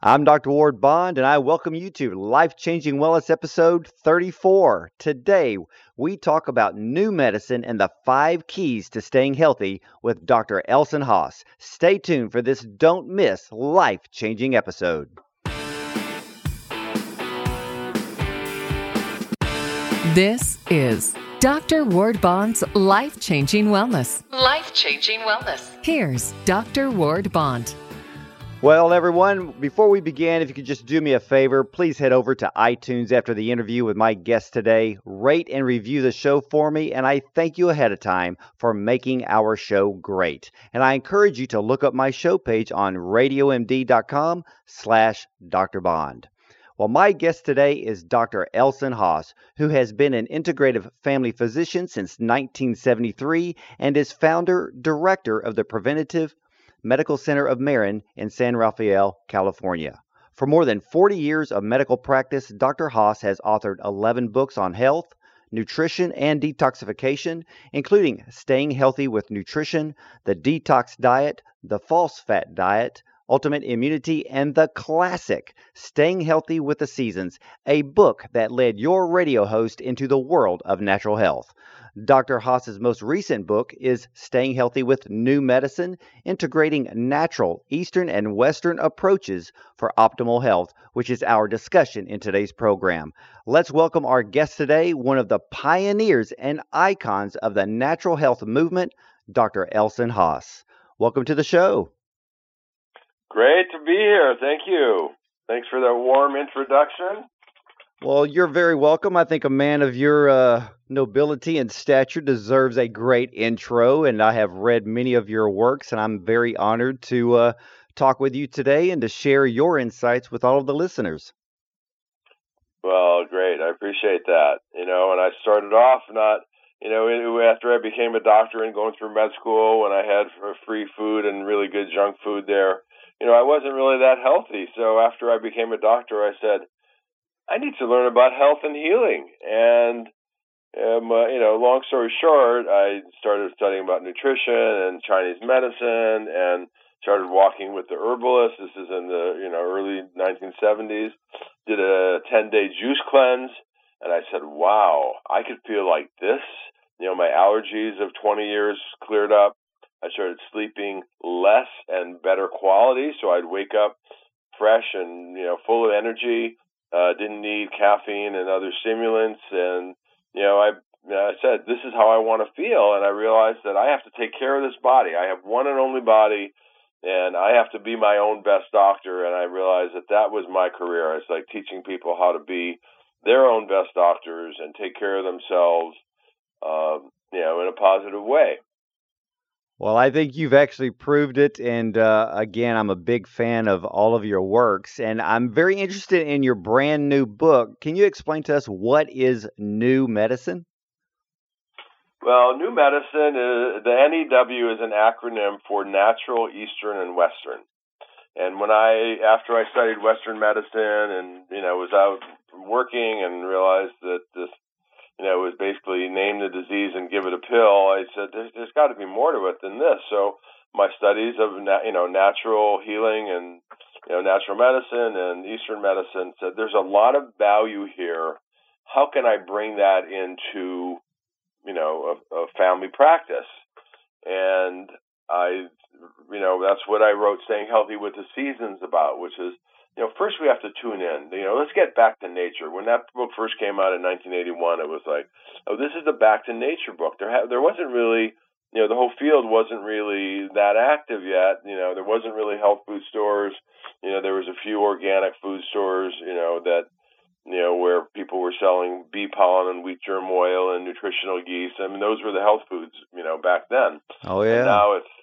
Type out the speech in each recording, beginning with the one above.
I'm Dr. Ward Bond, and I welcome you to Life Changing Wellness episode 34. Today, we talk about new medicine and the five keys to staying healthy with Dr. Elson Haas. Stay tuned for this don't miss life changing episode. This is Dr. Ward Bond's Life Changing Wellness. Life Changing Wellness. Here's Dr. Ward Bond. Well, everyone, before we begin, if you could just do me a favor, please head over to iTunes after the interview with my guest today. Rate and review the show for me, and I thank you ahead of time for making our show great. And I encourage you to look up my show page on radiomd.com slash Dr. Bond. Well, my guest today is Dr. Elson Haas, who has been an integrative family physician since 1973 and is founder director of the Preventative Medical Center of Marin in San Rafael, California. For more than 40 years of medical practice, Dr. Haas has authored 11 books on health, nutrition, and detoxification, including Staying Healthy with Nutrition, The Detox Diet, The False Fat Diet, Ultimate Immunity, and the classic Staying Healthy with the Seasons, a book that led your radio host into the world of natural health. Dr. Haas's most recent book is Staying Healthy with New Medicine, integrating natural Eastern and Western approaches for optimal health, which is our discussion in today's program. Let's welcome our guest today, one of the pioneers and icons of the natural health movement, Dr. Elson Haas. Welcome to the show. Great to be here. Thank you. Thanks for that warm introduction. Well, you're very welcome. I think a man of your uh, nobility and stature deserves a great intro, and I have read many of your works, and I'm very honored to uh, talk with you today and to share your insights with all of the listeners. Well, great. I appreciate that. You know, and I started off not, you know, after I became a doctor and going through med school, when I had free food and really good junk food there, you know, I wasn't really that healthy. So after I became a doctor, I said, I need to learn about health and healing. And um, uh, you know, long story short, I started studying about nutrition and Chinese medicine, and started walking with the herbalist. This is in the you know early 1970s. Did a 10 day juice cleanse, and I said, "Wow, I could feel like this." You know, my allergies of 20 years cleared up. I started sleeping less and better quality, so I'd wake up fresh and you know full of energy uh, didn't need caffeine and other stimulants, and you know, I I said this is how I want to feel, and I realized that I have to take care of this body. I have one and only body, and I have to be my own best doctor. And I realized that that was my career. It's like teaching people how to be their own best doctors and take care of themselves, um, you know, in a positive way. Well, I think you've actually proved it. And uh, again, I'm a big fan of all of your works. And I'm very interested in your brand new book. Can you explain to us what is New Medicine? Well, New Medicine, is, the NEW is an acronym for Natural, Eastern, and Western. And when I, after I studied Western medicine and, you know, was out working and realized that this you know, it was basically name the disease and give it a pill. I said, there's, there's got to be more to it than this. So my studies of, na- you know, natural healing and, you know, natural medicine and Eastern medicine said there's a lot of value here. How can I bring that into, you know, a, a family practice? And I, you know, that's what I wrote Staying Healthy with the Seasons about, which is, you know, first we have to tune in. You know, let's get back to nature. When that book first came out in 1981, it was like, oh, this is the back to nature book. There, ha- there wasn't really, you know, the whole field wasn't really that active yet. You know, there wasn't really health food stores. You know, there was a few organic food stores. You know that, you know, where people were selling bee pollen and wheat germ oil and nutritional yeast. I mean, those were the health foods. You know, back then. Oh yeah. And now it's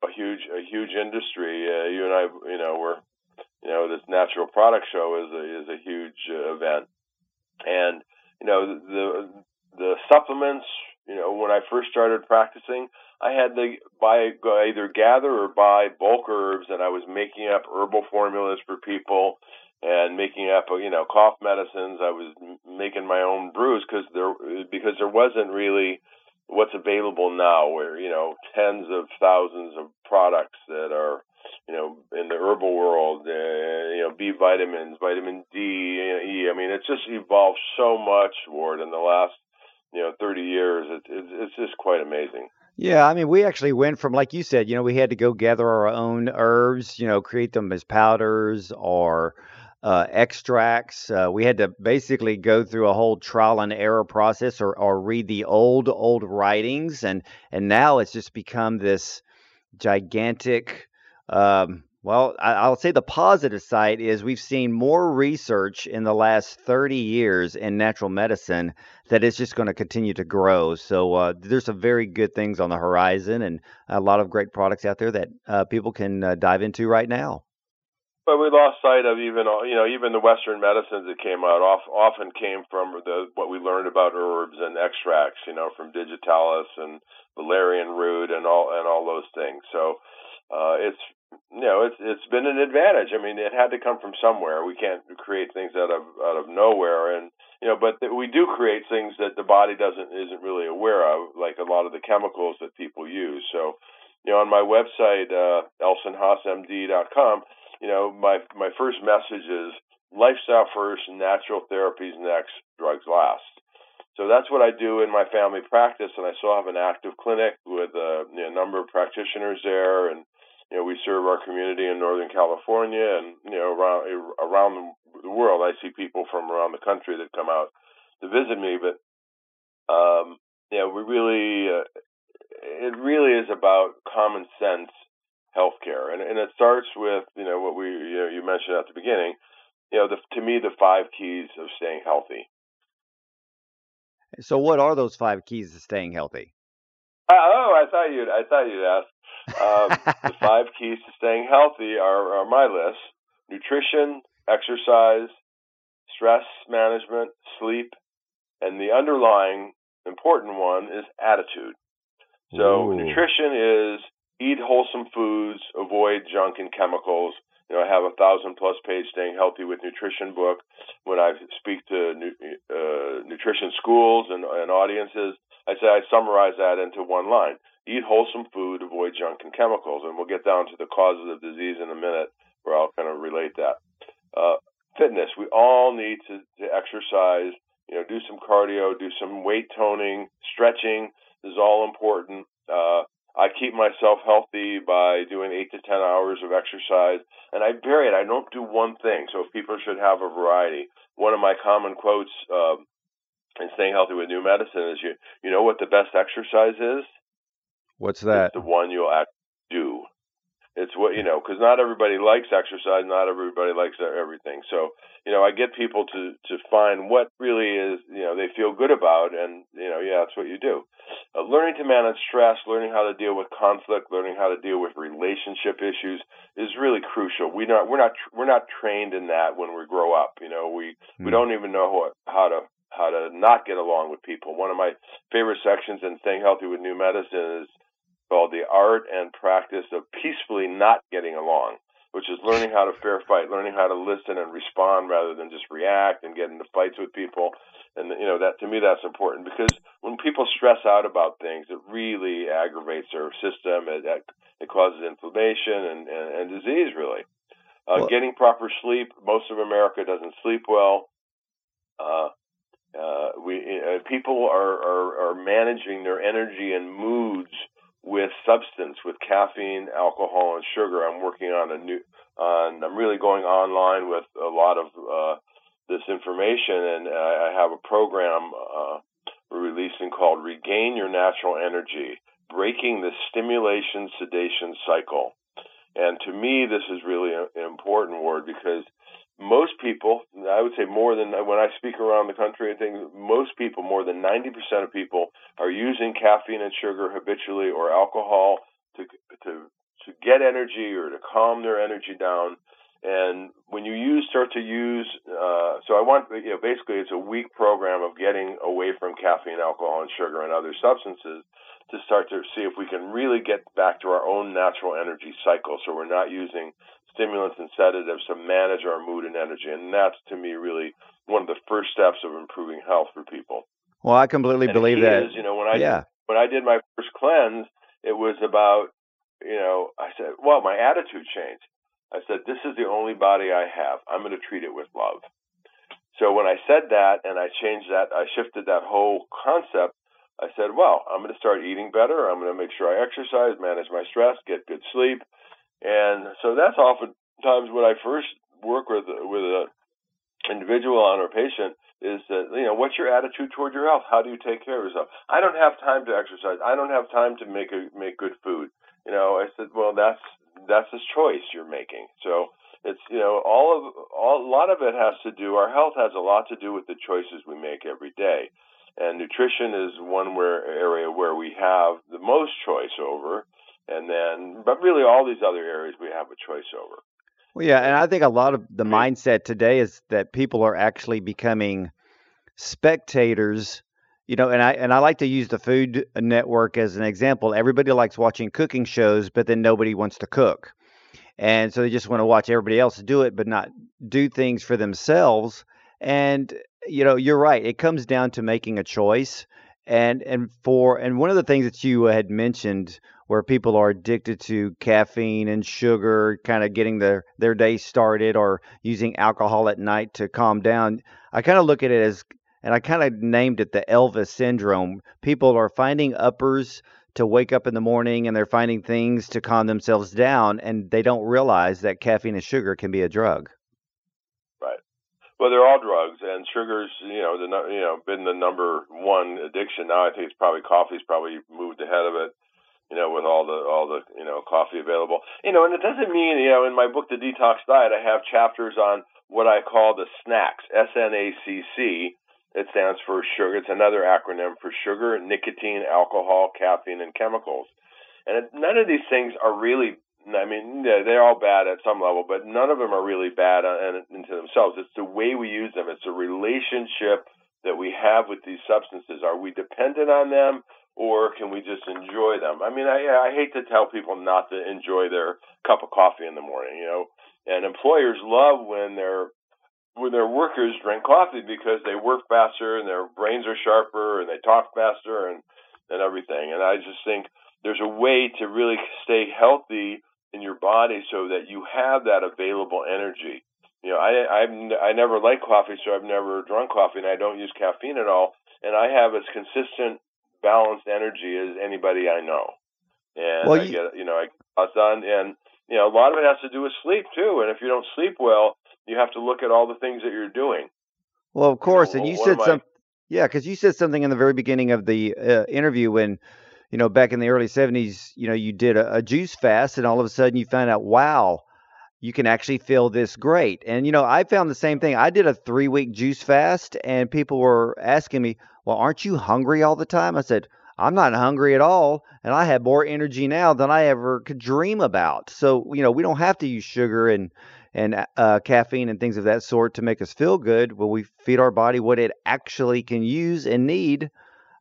a huge, a huge industry. Uh, you and I, you know, we're you know, this natural product show is a is a huge uh, event, and you know the the supplements. You know, when I first started practicing, I had to buy either gather or buy bulk herbs, and I was making up herbal formulas for people and making up you know cough medicines. I was making my own brews because there because there wasn't really what's available now, where you know tens of thousands of products that are you know, in the herbal world, uh, you know, B vitamins, vitamin D, E. I mean, it's just evolved so much, Ward, in the last, you know, 30 years. It, it, it's just quite amazing. Yeah, I mean, we actually went from, like you said, you know, we had to go gather our own herbs, you know, create them as powders or uh, extracts. Uh, we had to basically go through a whole trial and error process or, or read the old, old writings. And, and now it's just become this gigantic um, well, I, will say the positive side is we've seen more research in the last 30 years in natural medicine that is just going to continue to grow. So uh, there's some very good things on the horizon and a lot of great products out there that uh, people can uh, dive into right now. But we lost sight of even you know even the Western medicines that came out off, often came from the what we learned about herbs and extracts, you know, from digitalis and valerian root and all and all those things. So uh, it's you know it's it's been an advantage. I mean, it had to come from somewhere. We can't create things out of out of nowhere, and you know, but we do create things that the body doesn't isn't really aware of, like a lot of the chemicals that people use. So, you know, on my website uh, you know, my my first message is lifestyle first, natural therapies next, drugs last. So that's what I do in my family practice, and I still have an active clinic with a, you know, number of practitioners there, and you know, we serve our community in Northern California and, you know, around, around the world. I see people from around the country that come out to visit me, but, um, you know, we really, uh, it really is about common sense healthcare. And, and it starts with, you know, what we, you know, you mentioned at the beginning, you know, the, to me, the five keys of staying healthy. So what are those five keys to staying healthy? Uh, oh, I thought you'd, I thought you'd ask. Um, the five keys to staying healthy are, are my list nutrition, exercise, stress management, sleep, and the underlying important one is attitude. So, Ooh. nutrition is eat wholesome foods, avoid junk and chemicals. You know, I have a thousand plus page staying healthy with nutrition book. When I speak to uh, nutrition schools and, and audiences, I say I summarize that into one line eat wholesome food, avoid junk and chemicals. And we'll get down to the causes of disease in a minute where I'll kind of relate that. Uh, fitness, we all need to, to exercise, you know, do some cardio, do some weight toning, stretching is all important. Uh, I keep myself healthy by doing eight to ten hours of exercise, and I vary it. I don't do one thing, so people should have a variety. One of my common quotes uh, in staying healthy with new medicine is, "You you know what the best exercise is? What's that? It's the one you'll actually do. It's what you know, because not everybody likes exercise, not everybody likes everything. So you know, I get people to to find what really is you know they feel good about, and you know, yeah, that's what you do. Uh, learning to manage stress, learning how to deal with conflict, learning how to deal with relationship issues is really crucial. We not we're not we're not trained in that when we grow up. You know, we mm. we hmm. don't even know what, how to how to not get along with people. One of my favorite sections in Staying Healthy with New Medicine is called The Art and Practice of Peacefully Not Getting Along, which is learning how to fair fight, learning how to listen and respond rather than just react and get into fights with people. And you know that to me that's important because when people stress out about things, it really aggravates their system. It it causes inflammation and and, and disease really. Uh, well, getting proper sleep. Most of America doesn't sleep well. Uh, uh, we uh, people are, are are managing their energy and moods with substance, with caffeine, alcohol, and sugar. I'm working on a new, on, I'm really going online with a lot of uh, this information, and I, have a program uh, we're releasing called Regain Your Natural Energy, Breaking the Stimulation Sedation Cycle. And to me, this is really an important word because most people, I would say more than when I speak around the country and things, most people, more than 90% of people are using caffeine and sugar habitually or alcohol to, to, to get energy or to calm their energy down. And when you use, start to use, uh, so I want, you know, basically it's a week program of getting away from caffeine, alcohol, and sugar and other substances to start to see if we can really get back to our own natural energy cycle. So we're not using stimulants and sedatives to manage our mood and energy. And that's to me really one of the first steps of improving health for people. Well, I completely and believe that. Is, you know, when I yeah. when I did my first cleanse, it was about you know, I said, well, my attitude changed. I said, this is the only body I have. I'm going to treat it with love. So when I said that and I changed that, I shifted that whole concept. I said, well, I'm going to start eating better. I'm going to make sure I exercise, manage my stress, get good sleep. And so that's oftentimes when I first work with with a individual on or patient is that you know what's your attitude toward your health? How do you take care of yourself? I don't have time to exercise. I don't have time to make a make good food. You know, I said, well, that's that's a choice you're making. So it's you know all of all, a lot of it has to do. Our health has a lot to do with the choices we make every day, and nutrition is one where area where we have the most choice over, and then but really all these other areas we have a choice over. Well, yeah, and I think a lot of the mindset today is that people are actually becoming spectators. You know, and I and I like to use the Food Network as an example. Everybody likes watching cooking shows, but then nobody wants to cook, and so they just want to watch everybody else do it, but not do things for themselves. And you know, you're right. It comes down to making a choice. And and for and one of the things that you had mentioned where people are addicted to caffeine and sugar, kind of getting their, their day started or using alcohol at night to calm down. I kind of look at it as, and I kind of named it the Elvis syndrome. People are finding uppers to wake up in the morning and they're finding things to calm themselves down, and they don't realize that caffeine and sugar can be a drug. Right. Well, they're all drugs, and sugar's you know the you know been the number one addiction. Now I think it's probably coffee's probably moved ahead of it you know, with all the all the you know coffee available. You know, and it doesn't mean you know in my book The Detox Diet I have chapters on what I call the snacks, S N A C C. It stands for sugar. It's another acronym for sugar, nicotine, alcohol, caffeine, and chemicals. And it, none of these things are really. I mean, they're all bad at some level, but none of them are really bad into themselves. It's the way we use them. It's the relationship that we have with these substances. Are we dependent on them? Or can we just enjoy them? I mean, I I hate to tell people not to enjoy their cup of coffee in the morning, you know. And employers love when their when their workers drink coffee because they work faster and their brains are sharper and they talk faster and and everything. And I just think there's a way to really stay healthy in your body so that you have that available energy. You know, I I've I never like coffee, so I've never drunk coffee, and I don't use caffeine at all. And I have as consistent balanced energy as anybody I know. And well, I get, you know, I get done, and you know, a lot of it has to do with sleep too. And if you don't sleep well, you have to look at all the things that you're doing. Well, of course, you know, and you said some, yeah, because you said something in the very beginning of the uh, interview when, you know, back in the early '70s, you know, you did a, a juice fast, and all of a sudden you found out, wow, you can actually feel this great. And you know, I found the same thing. I did a three week juice fast, and people were asking me, well, aren't you hungry all the time? I said, I'm not hungry at all, and I have more energy now than I ever could dream about. So, you know, we don't have to use sugar and and uh, caffeine and things of that sort to make us feel good. Well, we feed our body what it actually can use and need.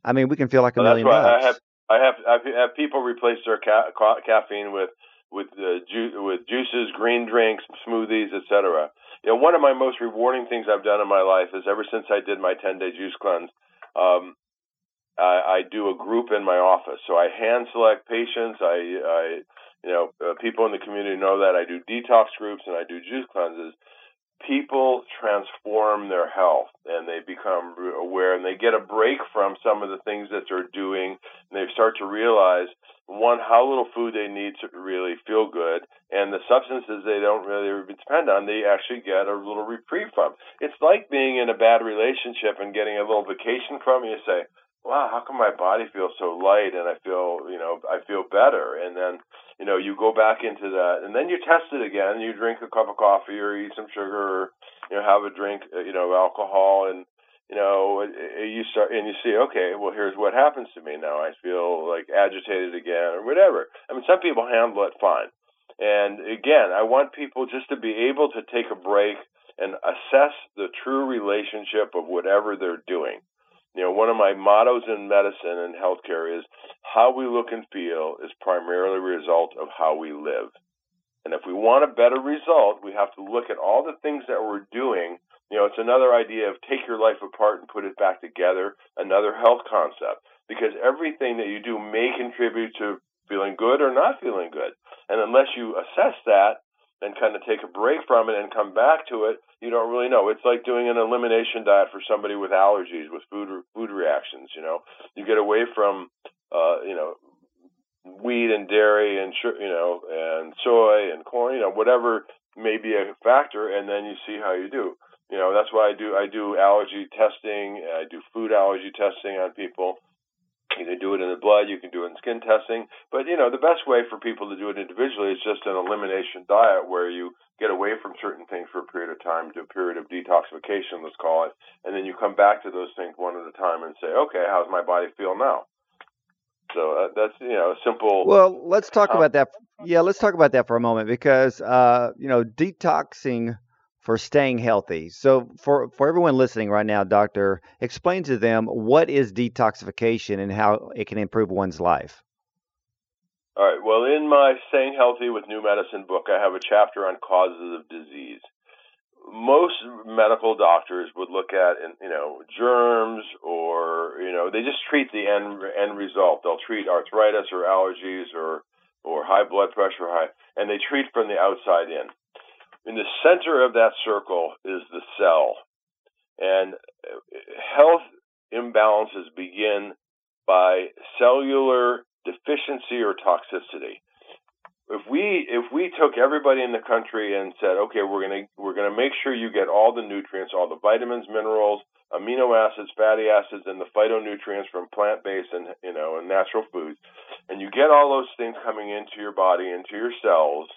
I mean, we can feel like a well, million bucks. I have, I have I have people replace their ca- ca- caffeine with with uh, ju- with juices, green drinks, smoothies, etc. You know, one of my most rewarding things I've done in my life is ever since I did my 10 day juice cleanse, um, I, I do a group in my office. So I hand select patients. I, I you know, uh, people in the community know that I do detox groups and I do juice cleanses. People transform their health and they become aware and they get a break from some of the things that they're doing. And they start to realize one how little food they need to really feel good and the substances they don't really depend on they actually get a little reprieve from. It's like being in a bad relationship and getting a little vacation from you say wow, how come my body feels so light and I feel, you know, I feel better? And then, you know, you go back into that and then you test it again. You drink a cup of coffee or eat some sugar or, you know, have a drink, uh, you know, alcohol and, you know, you start and you see, okay, well, here's what happens to me now. I feel like agitated again or whatever. I mean, some people handle it fine. And again, I want people just to be able to take a break and assess the true relationship of whatever they're doing you know, one of my mottos in medicine and healthcare is how we look and feel is primarily a result of how we live. And if we want a better result, we have to look at all the things that we're doing. You know, it's another idea of take your life apart and put it back together, another health concept. Because everything that you do may contribute to feeling good or not feeling good. And unless you assess that and kind of take a break from it and come back to it, you don't really know. It's like doing an elimination diet for somebody with allergies, with food food reactions. You know, you get away from, uh, you know, wheat and dairy and you know and soy and corn, you know, whatever may be a factor, and then you see how you do. You know, that's why I do I do allergy testing. I do food allergy testing on people you can do it in the blood, you can do it in skin testing. But, you know, the best way for people to do it individually is just an elimination diet where you get away from certain things for a period of time, do a period of detoxification, let's call it, and then you come back to those things one at a time and say, okay, how's my body feel now? So uh, that's you know a simple. Well, let's talk about that. Yeah, let's talk about that for a moment because uh, you know detoxing for staying healthy. So for for everyone listening right now, doctor, explain to them what is detoxification and how it can improve one's life. All right. Well, in my Staying Healthy with New Medicine book, I have a chapter on causes of disease. Most medical doctors would look at, you know, germs or, you know, they just treat the end end result. They'll treat arthritis or allergies or or high blood pressure, high, and they treat from the outside in in the center of that circle is the cell. And health imbalances begin by cellular deficiency or toxicity. If we if we took everybody in the country and said, okay, we're gonna we're gonna make sure you get all the nutrients, all the vitamins, minerals, amino acids, fatty acids, and the phytonutrients from plant based and you know and natural foods, and you get all those things coming into your body, into your cells,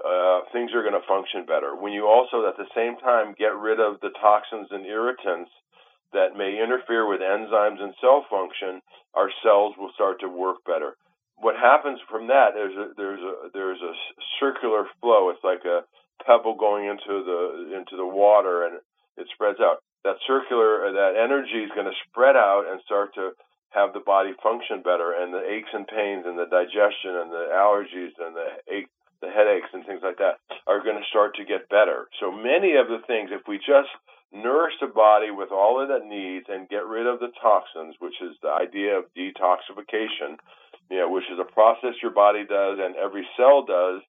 uh, things are going to function better. When you also, at the same time, get rid of the toxins and irritants that may interfere with enzymes and cell function, our cells will start to work better. What happens from that is a, there's a there's a circular flow. It's like a pebble going into the into the water, and it spreads out. That circular that energy is going to spread out and start to have the body function better, and the aches and pains, and the digestion, and the allergies, and the ache, the headaches and things like that are going to start to get better. So many of the things, if we just nourish the body with all that it needs and get rid of the toxins, which is the idea of detoxification, you know, which is a process your body does and every cell does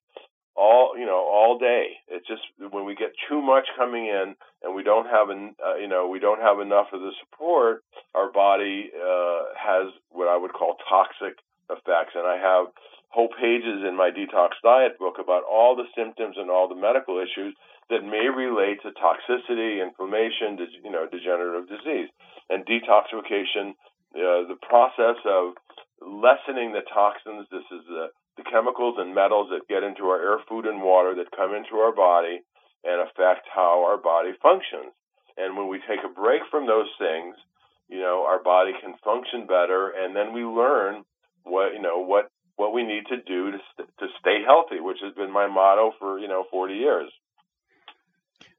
all you know all day it's just when we get too much coming in and we don't have an uh, you know we don't have enough of the support our body uh, has what i would call toxic effects and i have whole pages in my detox diet book about all the symptoms and all the medical issues that may relate to toxicity, inflammation, you know, degenerative disease. And detoxification, uh, the process of lessening the toxins, this is the, the chemicals and metals that get into our air, food, and water that come into our body and affect how our body functions. And when we take a break from those things, you know, our body can function better, and then we learn what you know what what we need to do to st- to stay healthy, which has been my motto for you know 40 years.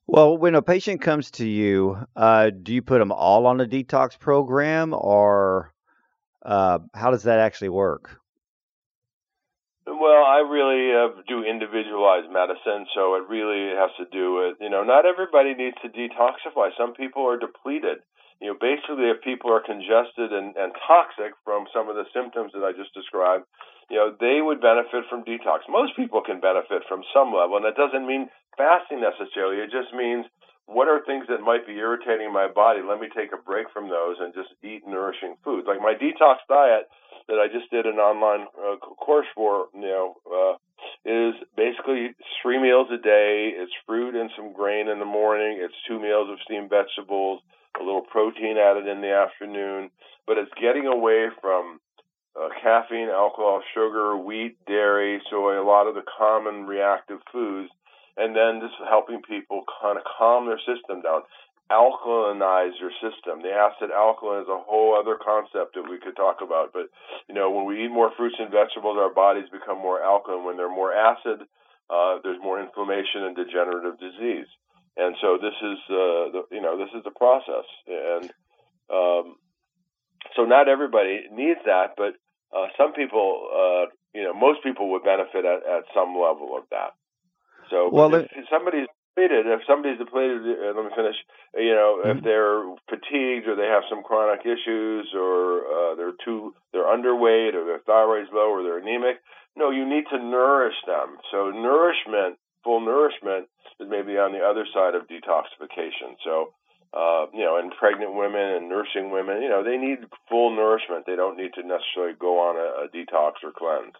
Well, when a patient comes to you, uh, do you put them all on a detox program, or uh, how does that actually work? Well, I really uh, do individualized medicine, so it really has to do with you know not everybody needs to detoxify. Some people are depleted you know, basically, if people are congested and, and toxic from some of the symptoms that I just described, you know, they would benefit from detox. Most people can benefit from some level, and that doesn't mean fasting necessarily. It just means what are things that might be irritating my body? Let me take a break from those and just eat nourishing foods. Like my detox diet that I just did an online uh, course for, you know, uh, is basically three meals a day. It's fruit and some grain in the morning. It's two meals of steamed vegetables a little protein added in the afternoon, but it's getting away from uh, caffeine, alcohol, sugar, wheat, dairy, soy, a lot of the common reactive foods, and then just helping people kind of calm their system down, alkalinize your system. The acid alkaline is a whole other concept that we could talk about, but you know, when we eat more fruits and vegetables, our bodies become more alkaline. When they're more acid, uh, there's more inflammation and degenerative disease and so this is uh, the you know this is the process, and um, so not everybody needs that, but uh, some people, uh, you know, most people would benefit at, at some level of that. So, well, if, if somebody's depleted, if somebody's depleted, uh, let me finish. You know, mm-hmm. if they're fatigued or they have some chronic issues or uh, they're too they're underweight or their thyroid's low or they're anemic, no, you need to nourish them. So nourishment, full nourishment, is maybe on the other side of detoxification. So. Uh, you know, and pregnant women and nursing women, you know, they need full nourishment. They don't need to necessarily go on a, a detox or cleanse.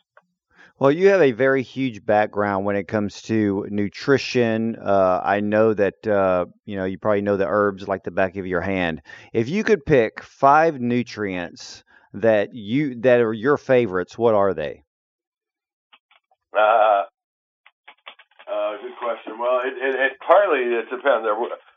Well, you have a very huge background when it comes to nutrition. Uh, I know that uh, you know you probably know the herbs like the back of your hand. If you could pick five nutrients that you that are your favorites, what are they? Uh, uh good question. Well, it, it, it partly it depends.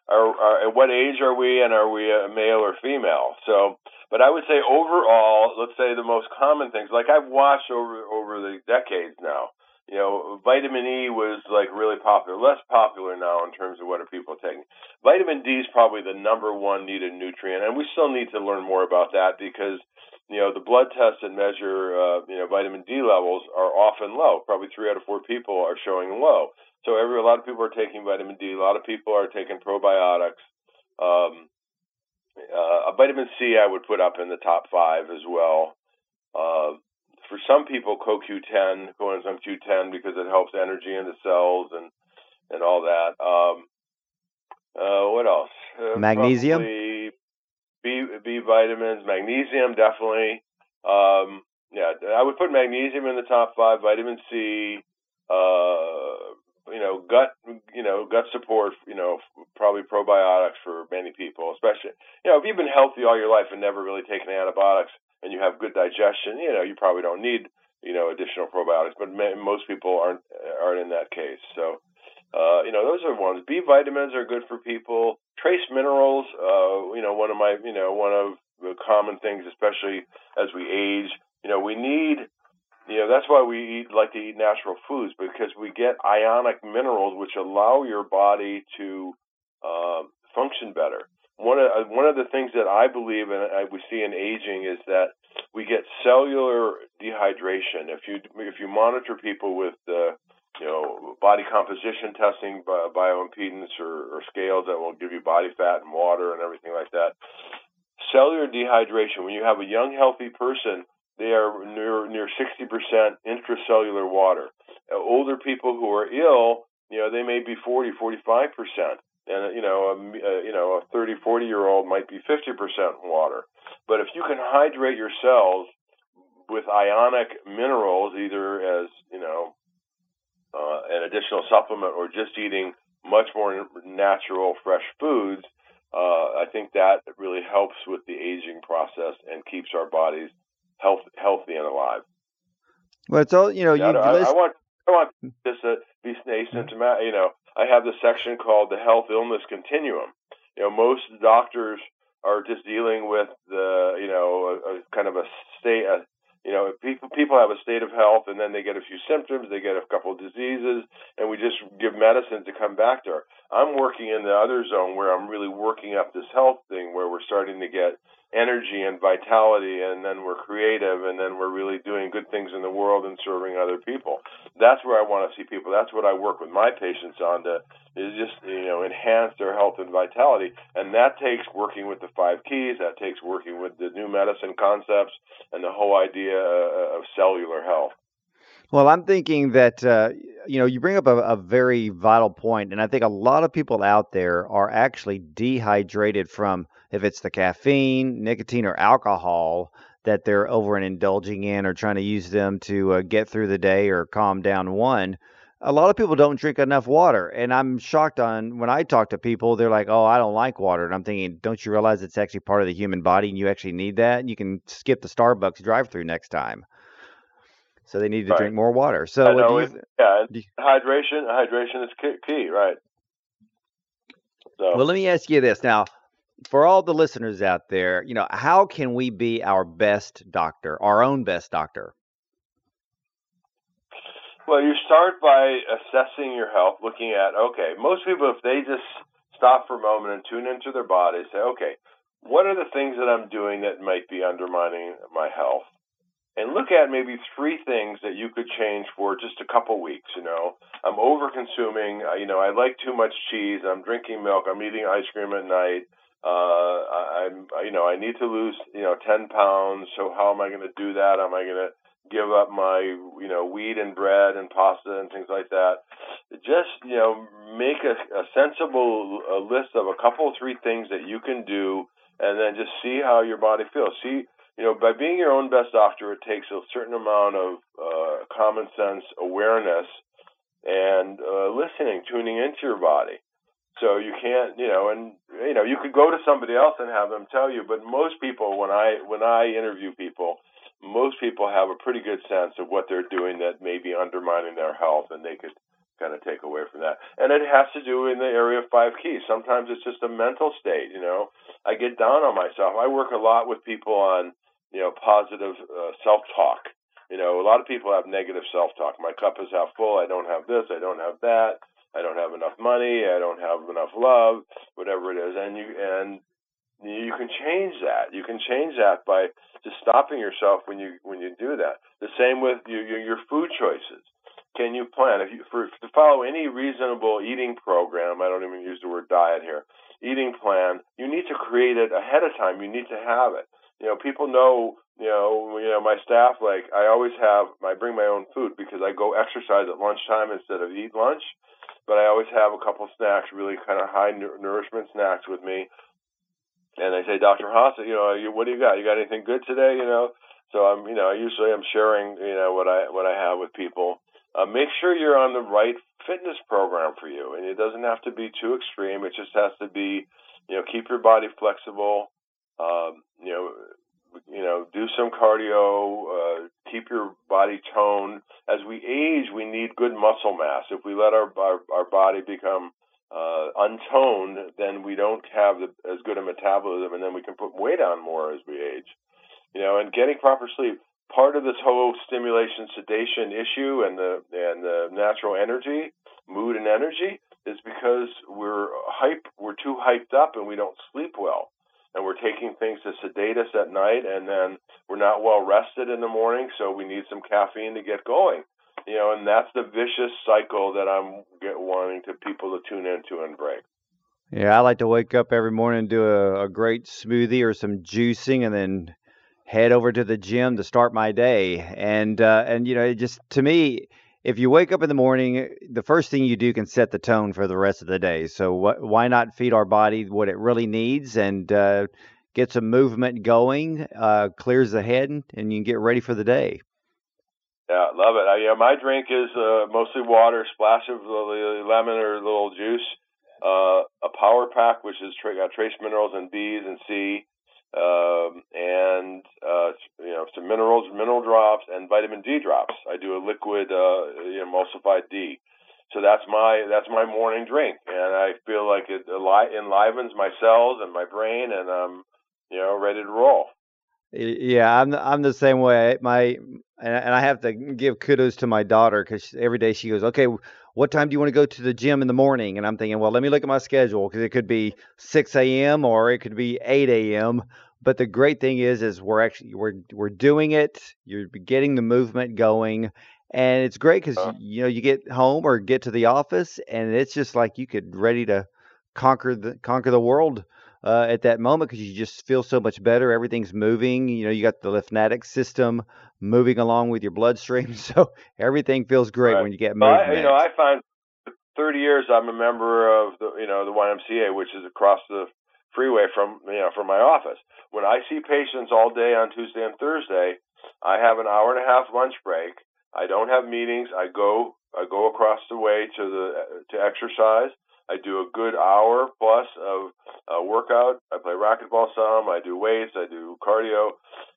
Are, are, at what age are we, and are we a male or female? So but I would say overall, let's say the most common things, like I've watched over over the decades now. You know, vitamin E was like really popular, less popular now in terms of what are people taking. Vitamin D is probably the number one needed nutrient, and we still need to learn more about that because you know the blood tests that measure uh, you know vitamin D levels are often low. Probably three out of four people are showing low. So every a lot of people are taking vitamin D. A lot of people are taking probiotics. Um, uh, a vitamin C I would put up in the top five as well. Uh, for some people, CoQ10, coenzyme Q10, because it helps energy in the cells and and all that. Um, uh, what else? Uh, magnesium. B B vitamins, magnesium definitely. Um, yeah, I would put magnesium in the top five. Vitamin C, uh, you know, gut, you know, gut support, you know, probably probiotics for many people, especially, you know, if you've been healthy all your life and never really taken antibiotics and you have good digestion, you know, you probably don't need, you know, additional probiotics, but most people aren't, aren't in that case. So, uh, you know, those are ones. B vitamins are good for people. Trace minerals, uh, you know, one of my, you know, one of the common things, especially as we age, you know, we need you know, that's why we eat, like to eat natural foods because we get ionic minerals which allow your body to uh, function better. One of uh, one of the things that I believe and I, we see in aging is that we get cellular dehydration. If you if you monitor people with the you know body composition testing, bioimpedance, or, or scales that will give you body fat and water and everything like that, cellular dehydration. When you have a young healthy person they are near near 60% intracellular water. Uh, older people who are ill, you know, they may be 40, 45%. And you know, a, you know, a 30, 40 year old might be 50% water. But if you can hydrate your cells with ionic minerals, either as you know, uh, an additional supplement or just eating much more natural, fresh foods, uh, I think that really helps with the aging process and keeps our bodies health, healthy and alive. Well, it's all you know. Yeah, you I, I, want I want hmm. this to be asymptomatic. Hmm. You know, I have the section called the health illness continuum. You know, most doctors are just dealing with the you know a, a kind of a state. A, you know, people people have a state of health, and then they get a few symptoms, they get a couple of diseases, and we just give medicine to come back to her. I'm working in the other zone where I'm really working up this health thing, where we're starting to get energy and vitality and then we're creative and then we're really doing good things in the world and serving other people. That's where I want to see people. That's what I work with my patients on to is just you know enhance their health and vitality and that takes working with the five keys, that takes working with the new medicine concepts and the whole idea uh, of cellular health. Well, I'm thinking that uh, you know you bring up a, a, very vital point, and I think a lot of people out there are actually dehydrated from if it's the caffeine, nicotine, or alcohol that they're over and indulging in or trying to use them to uh, get through the day or calm down one. A lot of people don't drink enough water, and I'm shocked on when I talk to people. They're like, "Oh, I don't like water," and I'm thinking, "Don't you realize it's actually part of the human body, and you actually need that? You can skip the Starbucks drive-through next time." So they need to right. drink more water. So you, yeah, you, hydration. Hydration is key, right? So. Well, let me ask you this now for all the listeners out there, you know, how can we be our best doctor, our own best doctor? Well, you start by assessing your health, looking at, okay, most people, if they just stop for a moment and tune into their body, say, okay, what are the things that I'm doing that might be undermining my health? And look at maybe three things that you could change for just a couple weeks. You know, I'm over consuming. You know, I like too much cheese. I'm drinking milk. I'm eating ice cream at night. Uh, I'm, you know, I need to lose, you know, 10 pounds. So how am I going to do that? Am I going to give up my, you know, wheat and bread and pasta and things like that? Just, you know, make a, a sensible a list of a couple, three things that you can do, and then just see how your body feels. See you know, by being your own best doctor, it takes a certain amount of uh, common sense awareness and uh, listening, tuning into your body. So you can't, you know, and you know, you could go to somebody else and have them tell you, but most people, when I when I interview people, most people have a pretty good sense of what they're doing that may be undermining their health, and they could kind of take away from that. And it has to do in the area of five keys. Sometimes it's just a mental state. You know, I get down on myself. I work a lot with people on you know, positive uh, self-talk. You know, a lot of people have negative self-talk. My cup is half full. I don't have this. I don't have that. I don't have enough money. I don't have enough love. Whatever it is, and you and you can change that. You can change that by just stopping yourself when you when you do that. The same with your your, your food choices. Can you plan if you for to follow any reasonable eating program? I don't even use the word diet here. Eating plan. You need to create it ahead of time. You need to have it you know, people know, you know, you know, my staff like I always have I bring my own food because I go exercise at lunchtime instead of eat lunch, but I always have a couple snacks, really kind of high nourishment snacks with me. And I say, Dr. Haas, you know, you, what do you got? You got anything good today? You know, so I'm, you know, usually I'm sharing, you know, what I what I have with people. Uh, make sure you're on the right fitness program for you, and it doesn't have to be too extreme. It just has to be, you know, keep your body flexible um, you know, you know, do some cardio, uh, keep your body toned. As we age, we need good muscle mass. If we let our our, our body become uh, untoned, then we don't have the, as good a metabolism, and then we can put weight on more as we age. You know, and getting proper sleep. Part of this whole stimulation sedation issue and the and the natural energy, mood and energy, is because we're hype. We're too hyped up, and we don't sleep well and we're taking things to sedate us at night, and then we're not well rested in the morning, so we need some caffeine to get going. You know, and that's the vicious cycle that I'm get, wanting to people to tune into and break. Yeah, I like to wake up every morning and do a, a great smoothie or some juicing, and then head over to the gym to start my day. And uh, and you know, it just to me, if you wake up in the morning, the first thing you do can set the tone for the rest of the day. So wh- why not feed our body what it really needs and uh, get some movement going, uh, clears the head, and you can get ready for the day. Yeah, love it. I, yeah, my drink is uh, mostly water, splash of lemon or a little juice, uh, a power pack, which is tra- got trace minerals and B's and C, um, and uh, you know some minerals, mineral drops, and vitamin D drops. I do a liquid uh, emulsified D. So that's my that's my morning drink, and I feel like it enlivens my cells and my brain, and I'm you know ready to roll. Yeah, I'm I'm the same way. My and I have to give kudos to my daughter because every day she goes, okay, what time do you want to go to the gym in the morning? And I'm thinking, well, let me look at my schedule because it could be 6 a.m. or it could be 8 a.m. But the great thing is, is we're actually we're we're doing it. You're getting the movement going, and it's great because uh, you know you get home or get to the office, and it's just like you could ready to conquer the conquer the world uh, at that moment because you just feel so much better. Everything's moving. You know, you got the lymphatic system moving along with your bloodstream, so everything feels great right. when you get movement. Well, I, you know, I find 30 years I'm a member of the you know the YMCA, which is across the freeway from you know from my office. When I see patients all day on Tuesday and Thursday, I have an hour and a half lunch break. I don't have meetings. I go I go across the way to the to exercise. I do a good hour plus of uh, workout. I play racquetball some. I do weights. I do cardio,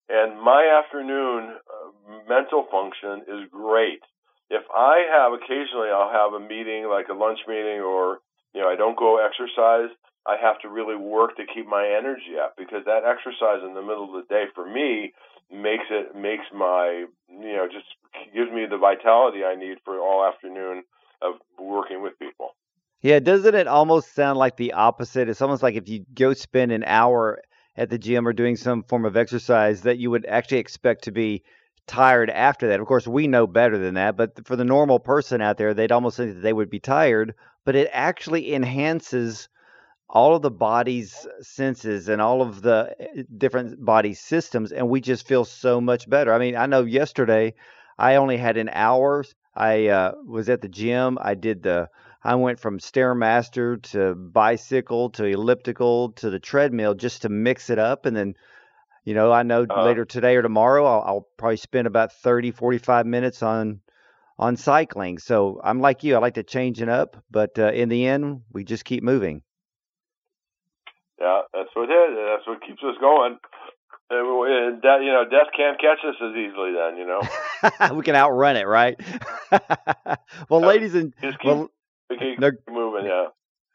and my afternoon uh, mental function is great. If I have occasionally, I'll have a meeting like a lunch meeting, or you know, I don't go exercise. I have to really work to keep my energy up because that exercise in the middle of the day for me makes it makes my you know just gives me the vitality I need for all afternoon of working with people. Yeah, doesn't it almost sound like the opposite? It's almost like if you go spend an hour at the gym or doing some form of exercise that you would actually expect to be tired after that. Of course, we know better than that, but for the normal person out there, they'd almost think that they would be tired, but it actually enhances all of the body's senses and all of the eh, different body systems and we just feel so much better. I mean, I know yesterday I only had an hour. I uh, was at the gym. I did the I went from stairmaster to bicycle to elliptical to the treadmill just to mix it up and then you know, I know uh, later today or tomorrow I'll, I'll probably spend about 30 45 minutes on on cycling. So I'm like you. I like to change it up, but uh, in the end, we just keep moving. Yeah, that's what it is. That's what keeps us going. And that you know, death can't catch us as easily. Then you know, we can outrun it, right? well, ladies and just keep, well, keep no, moving. Yeah.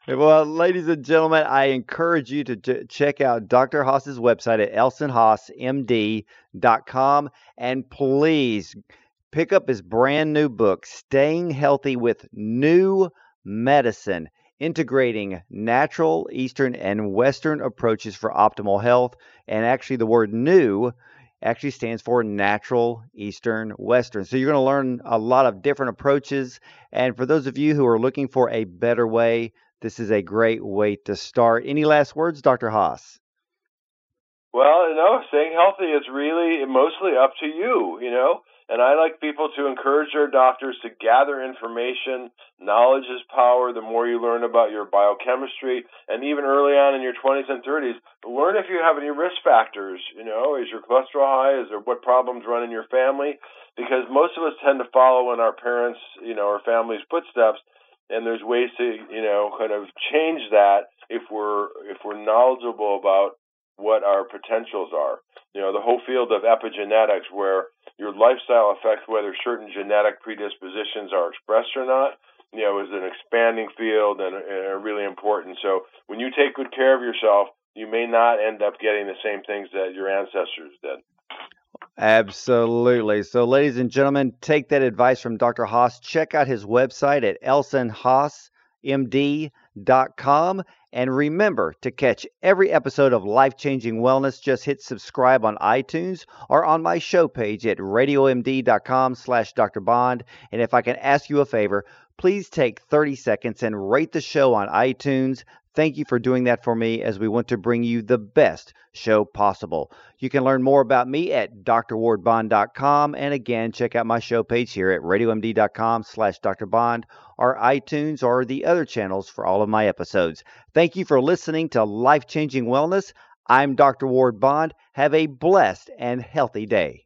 Well, ladies and gentlemen, I encourage you to, to check out Dr. Haas's website at elsonhaasmd.com and please pick up his brand new book, Staying Healthy with New Medicine integrating natural, Eastern, and Western approaches for optimal health. And actually, the word new actually stands for natural, Eastern, Western. So you're going to learn a lot of different approaches. And for those of you who are looking for a better way, this is a great way to start. Any last words, Dr. Haas? Well, you know, staying healthy is really mostly up to you, you know. And I like people to encourage their doctors to gather information. Knowledge is power. The more you learn about your biochemistry, and even early on in your 20s and 30s, learn if you have any risk factors. You know, is your cholesterol high? Is there what problems run in your family? Because most of us tend to follow in our parents, you know, our family's footsteps, and there's ways to, you know, kind of change that if we're if we're knowledgeable about what our potentials are. You know, the whole field of epigenetics, where your lifestyle affects whether certain genetic predispositions are expressed or not, you know, is an expanding field and, and really important. So when you take good care of yourself, you may not end up getting the same things that your ancestors did. Absolutely. So, ladies and gentlemen, take that advice from Dr. Haas. Check out his website at elsonhaasmd.com and remember to catch every episode of Life Changing Wellness. Just hit subscribe on iTunes or on my show page at radiomd.com slash Dr. Bond. And if I can ask you a favor, please take 30 seconds and rate the show on iTunes. Thank you for doing that for me as we want to bring you the best show possible. You can learn more about me at drwardbond.com and again check out my show page here at radiomd.com slash drbond or iTunes or the other channels for all of my episodes. Thank you for listening to Life Changing Wellness. I'm Dr. Ward Bond. Have a blessed and healthy day.